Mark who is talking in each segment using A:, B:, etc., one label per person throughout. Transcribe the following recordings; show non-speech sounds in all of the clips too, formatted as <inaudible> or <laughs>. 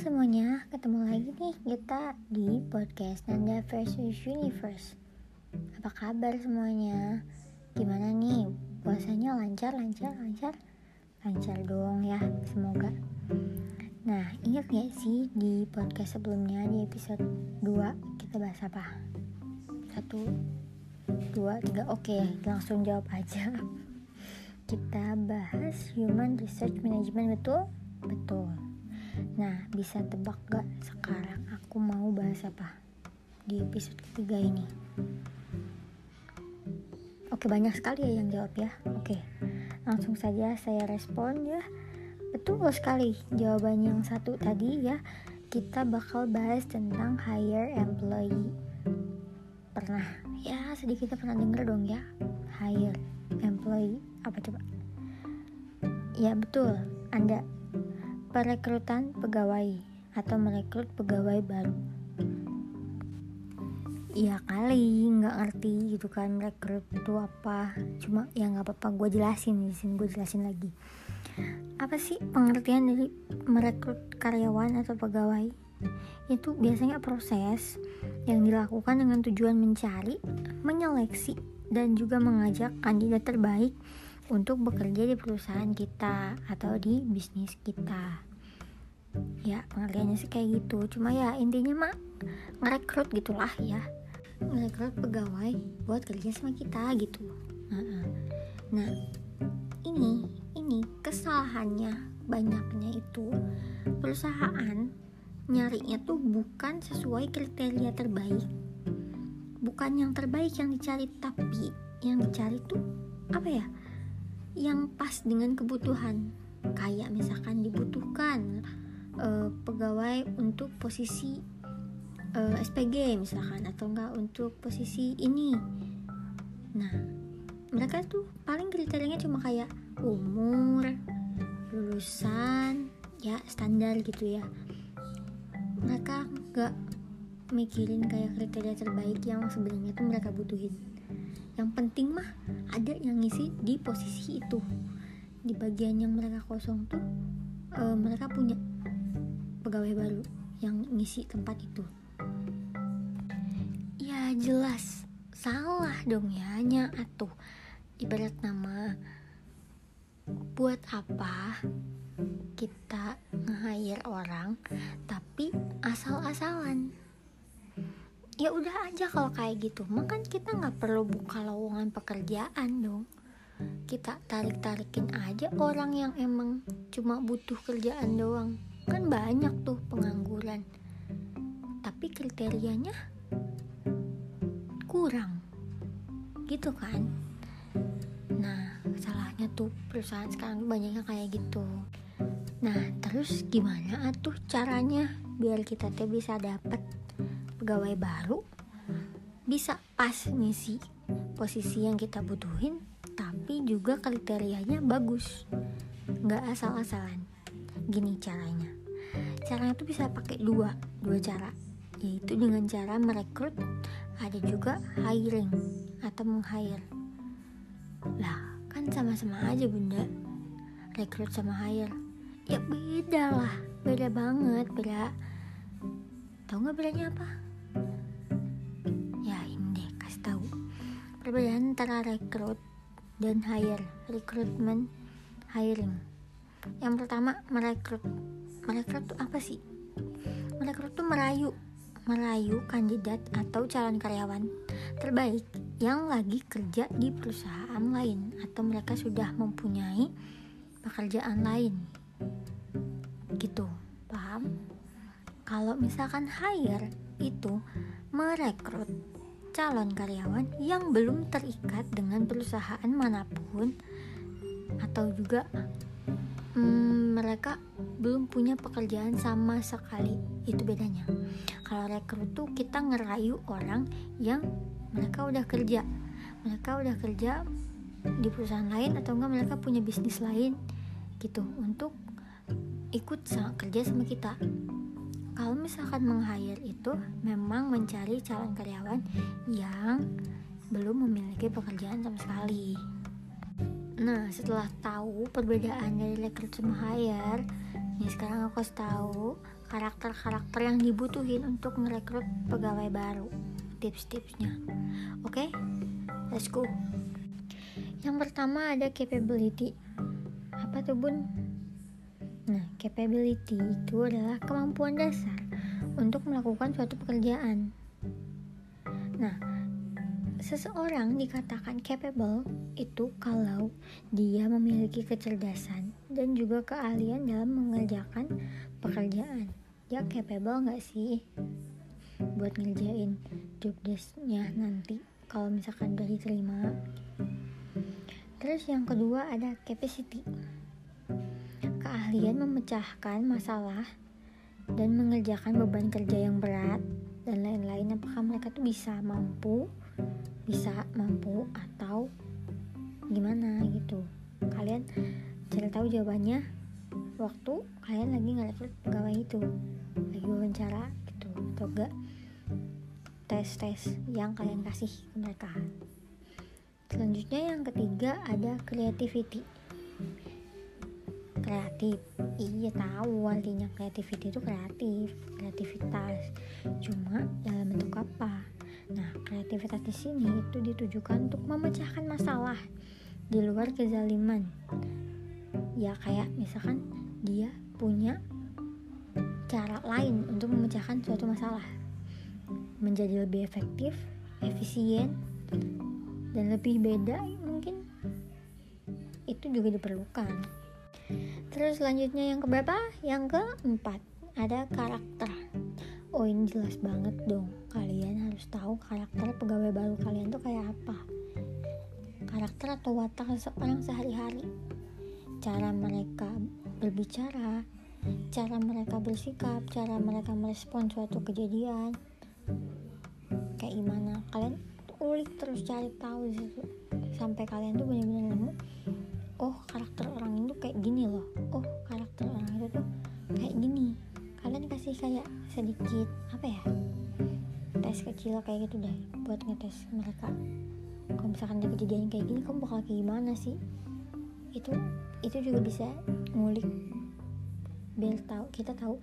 A: semuanya, ketemu lagi nih kita di podcast Nanda versus Universe. Apa kabar semuanya? Gimana nih? Puasanya lancar, lancar, lancar? Lancar dong ya, semoga. Nah, ingat gak sih di podcast sebelumnya di episode 2 kita bahas apa? Satu, dua, tiga, oke langsung jawab aja. <laughs> Kita bahas Human Research Management, betul? Betul. Nah, bisa tebak gak sekarang aku mau bahas apa di episode ketiga ini? Oke, banyak sekali ya yang jawab ya. Oke, langsung saja saya respon ya. Betul sekali jawaban yang satu tadi ya. Kita bakal bahas tentang hire employee. Pernah ya sedikit pernah denger dong ya hire employee apa coba? Ya betul, Anda perekrutan pegawai atau merekrut pegawai baru. Iya kali nggak ngerti gitu kan merekrut itu apa. Cuma ya nggak apa-apa gue jelasin di sini gue jelasin lagi. Apa sih pengertian dari merekrut karyawan atau pegawai? Itu biasanya proses yang dilakukan dengan tujuan mencari menyeleksi dan juga mengajak kandidat terbaik untuk bekerja di perusahaan kita atau di bisnis kita. Ya pengertiannya sih kayak gitu. Cuma ya intinya mah ngerekrut gitulah ya. Ngerekrut pegawai buat kerja sama kita gitu. Nah ini ini kesalahannya banyaknya itu perusahaan nyarinya tuh bukan sesuai kriteria terbaik. Bukan yang terbaik yang dicari tapi yang dicari tuh apa ya yang pas dengan kebutuhan. Kayak misalkan dibutuhkan uh, pegawai untuk posisi uh, SPG misalkan atau enggak untuk posisi ini. Nah mereka tuh paling kriterianya cuma kayak umur lulusan ya standar gitu ya. Mereka gak mikirin kayak kriteria terbaik yang sebenarnya tuh mereka butuhin yang penting mah ada yang ngisi di posisi itu. Di bagian yang mereka kosong tuh e, mereka punya pegawai baru yang ngisi tempat itu. Ya jelas. Salah dong ya nya atuh. Ibarat nama buat apa kita nge-hire orang tapi asal-asalan ya udah aja kalau kayak gitu makan kita nggak perlu buka lowongan pekerjaan dong. Kita tarik tarikin aja orang yang emang cuma butuh kerjaan doang. Kan banyak tuh pengangguran. Tapi kriterianya kurang. Gitu kan? Nah salahnya tuh perusahaan sekarang banyaknya kayak gitu. Nah terus gimana tuh caranya biar kita tuh bisa dapet pegawai baru bisa pas ngisi posisi yang kita butuhin tapi juga kriterianya bagus. Nggak asal-asalan. Gini caranya. Caranya tuh bisa pakai dua dua cara yaitu dengan cara merekrut ada juga hiring atau meng-hire. Lah kan sama-sama aja bunda. Rekrut sama hire. Ya beda lah. Beda banget beda tahu nggak bedanya apa perbedaan antara rekrut dan hire recruitment hiring. Yang pertama merekrut. Merekrut itu apa sih? Merekrut itu merayu. Merayu kandidat atau calon karyawan terbaik yang lagi kerja di perusahaan lain atau mereka sudah mempunyai pekerjaan lain. Gitu. Paham? Kalau misalkan hire itu merekrut calon karyawan yang belum terikat dengan perusahaan mana pun atau juga hmm, mereka belum punya pekerjaan sama sekali. Itu bedanya. Kalau rekrut tuh kita ngerayu orang yang mereka udah kerja. Mereka udah kerja di perusahaan lain atau enggak mereka punya bisnis lain gitu untuk ikut sama, kerja sama kita kalau misalkan meng-hire itu memang mencari calon karyawan yang belum memiliki pekerjaan sama sekali. Nah, setelah tahu perbedaan dari rekrut sama hire, nih sekarang aku harus tahu karakter-karakter yang dibutuhin untuk merekrut pegawai baru tips-tipsnya oke okay? let's go yang pertama ada capability apa tuh bun nah capability itu adalah kemampuan dasar untuk melakukan suatu pekerjaan. Nah seseorang dikatakan capable itu kalau dia memiliki kecerdasan dan juga keahlian dalam mengerjakan pekerjaan. Ya capable nggak sih buat ngerjain job desknya nanti kalau misalkan udah diterima? Terus yang kedua ada capacity keahlian memecahkan masalah dan mengerjakan beban kerja yang berat dan lain-lain apakah mereka tuh bisa mampu bisa mampu atau gimana gitu? Kalian cari tahu jawabannya. Waktu kalian lagi ngerekrut pegawai itu lagi wawancara gitu atau enggak tes-tes yang kalian kasih ke mereka. Selanjutnya yang ketiga ada creativity kreatif. Iya tahu artinya creativity itu kreatif kreativitas. Cuma dalam bentuk apa? Nah kreativitas di sini itu ditujukan untuk memecahkan masalah di luar kezaliman. Ya kayak misalkan dia punya cara lain untuk memecahkan suatu masalah. Menjadi lebih efektif, efisien, dan lebih beda mungkin itu juga diperlukan. Terus selanjutnya yang keberapa? Yang keempat ada karakter. Oh ini jelas banget dong. Kalian harus tahu karakter pegawai baru kalian tuh kayak apa. Karakter atau watak seseorang sehari-hari. Cara mereka berbicara, cara mereka bersikap, cara mereka merespon suatu kejadian, kayak gimana kalian ulik terus cari tahu sampai kalian tuh benar-benar nemu oh karakter orang itu kayak gini loh. Oh karakter orang itu tuh kayak gini. Kalian kasih kayak sedikit apa ya tes kecil kayak gitu deh buat ngetes mereka. Kalau misalkan ada kejadian kayak gini kamu bakal kayak gimana sih? Itu itu juga bisa ngulik biar tahu kita tahu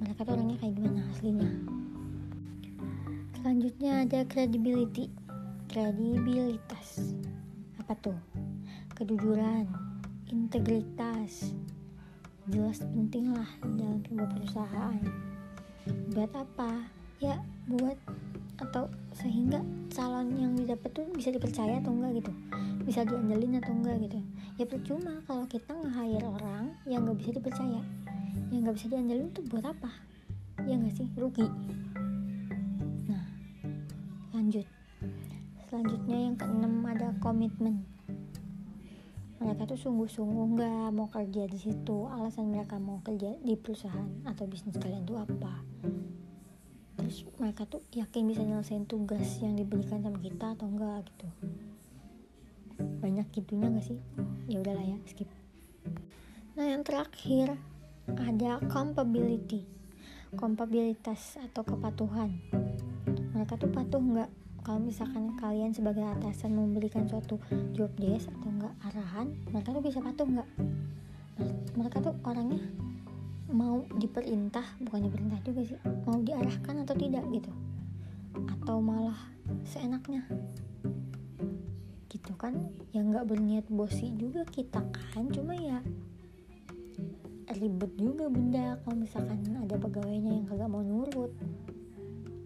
A: mereka tuh orangnya kayak gimana aslinya. Selanjutnya ada credibility kredibilitas apa tuh kejujuran integritas jelas penting lah dalam sebuah perusahaan. Buat apa? Ya buat atau sehingga calon yang didapat tuh bisa dipercaya atau enggak gitu. Bisa diandelin atau enggak gitu. Ya percuma kalau kita nge-hire orang yang nggak bisa dipercaya. Yang nggak bisa diandelin tuh buat apa? Ya nggak sih? Rugi. Nah lanjut. Selanjutnya yang keenam ada komitmen mereka tuh sungguh-sungguh nggak mau kerja di situ. Alasan mereka mau kerja di perusahaan atau bisnis kalian tuh apa? Terus mereka tuh yakin bisa nyelesain tugas yang diberikan sama kita atau enggak gitu. Banyak gitunya gak sih? Ya udahlah ya skip. Nah yang terakhir ada compatibility kompabilitas atau kepatuhan. Mereka tuh patuh nggak kalau misalkan kalian sebagai atasan memberikan suatu job desk atau enggak arahan mereka tuh bisa patuh nggak mereka tuh orangnya mau diperintah bukan diperintah juga sih mau diarahkan atau tidak gitu. Atau malah seenaknya. Gitu kan? Yang nggak berniat bosi juga kita kan cuma ya ribet juga bunda kalau misalkan ada pegawainya yang kagak mau nurut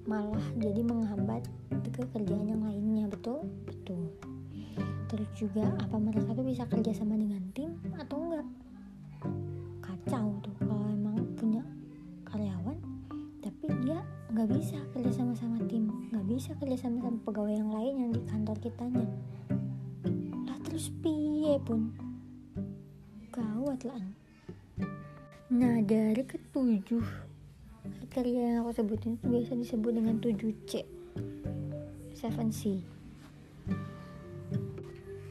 A: malah jadi menghambat ke kerjaan yang lainnya. Betul? Betul. Terus juga apa mereka tuh bisa kerja sama dengan tim atau enggak? Kacau tuh kalau emang punya karyawan tapi dia nggak bisa kerja sama sama tim nggak bisa kerja sama sama pegawai yang lain yang di kantor kitanya. Lah terus piye pun? Gawat lah. Nah dari ketujuh kriteria yang aku sebutin itu biasa disebut dengan 7C 7C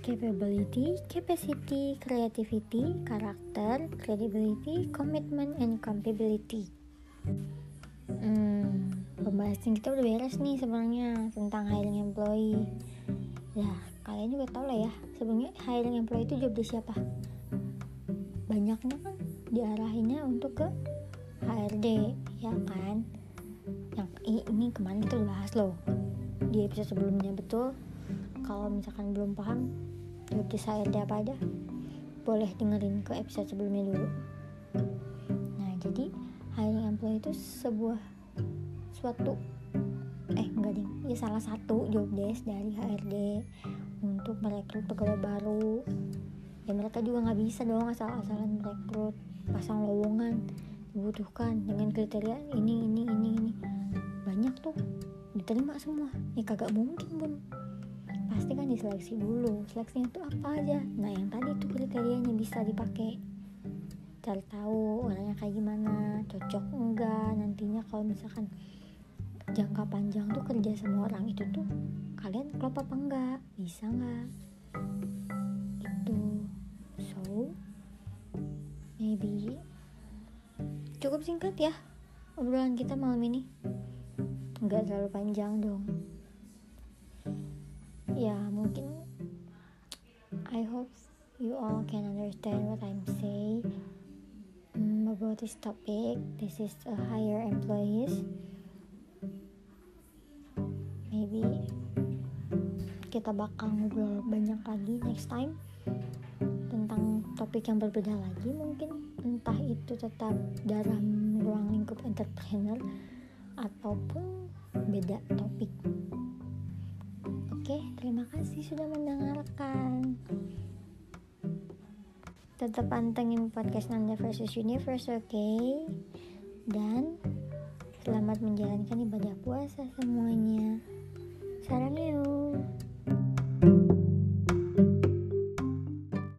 A: Capability, capacity, creativity, karakter, credibility, commitment, and compatibility. Hmm, pembahasan kita udah beres nih sebenarnya tentang hiring employee. Ya, kalian juga tau lah ya, sebenarnya hiring employee itu job siapa? Banyaknya kan diarahinnya untuk ke HRD ya kan? Yang ini kemarin udah bahas loh. Di episode sebelumnya betul. Kalau misalkan belum paham job desk HRD apa aja. Boleh dengerin ke episode sebelumnya dulu. Nah jadi hiring employee itu sebuah suatu eh enggak ding. Ya salah satu job desk dari HRD untuk merekrut pegawai baru. Ya mereka juga nggak bisa dong asal-asalan merekrut pasang lowongan dibutuhkan dengan kriteria ini ini ini ini. Banyak tuh diterima semua. Ya kagak mungkin bun. Pasti kan diseleksi dulu. Seleksinya tuh apa aja? Nah yang tadi tuh kriterianya bisa dipakai. Cari tahu orangnya kayak gimana cocok enggak nantinya kalau misalkan jangka panjang tuh kerja sama orang itu tuh kalian klop apa enggak? Bisa enggak? Gitu. So maybe cukup singkat ya obrolan kita malam ini. Nggak terlalu panjang dong. Ya mungkin I hope you all can understand what I'm saying. Um, about this topic this is a higher employees. Maybe kita bakal ngobrol banyak lagi next time tentang topik yang berbeda lagi mungkin entah itu tetap dalam ruang lingkup entrepreneur ataupun beda topik. Oke terima kasih sudah mendengarkan. Tetap pantengin podcast Nanda versus Universe oke? Okay? dan selamat menjalankan ibadah puasa semuanya. Sarang yuk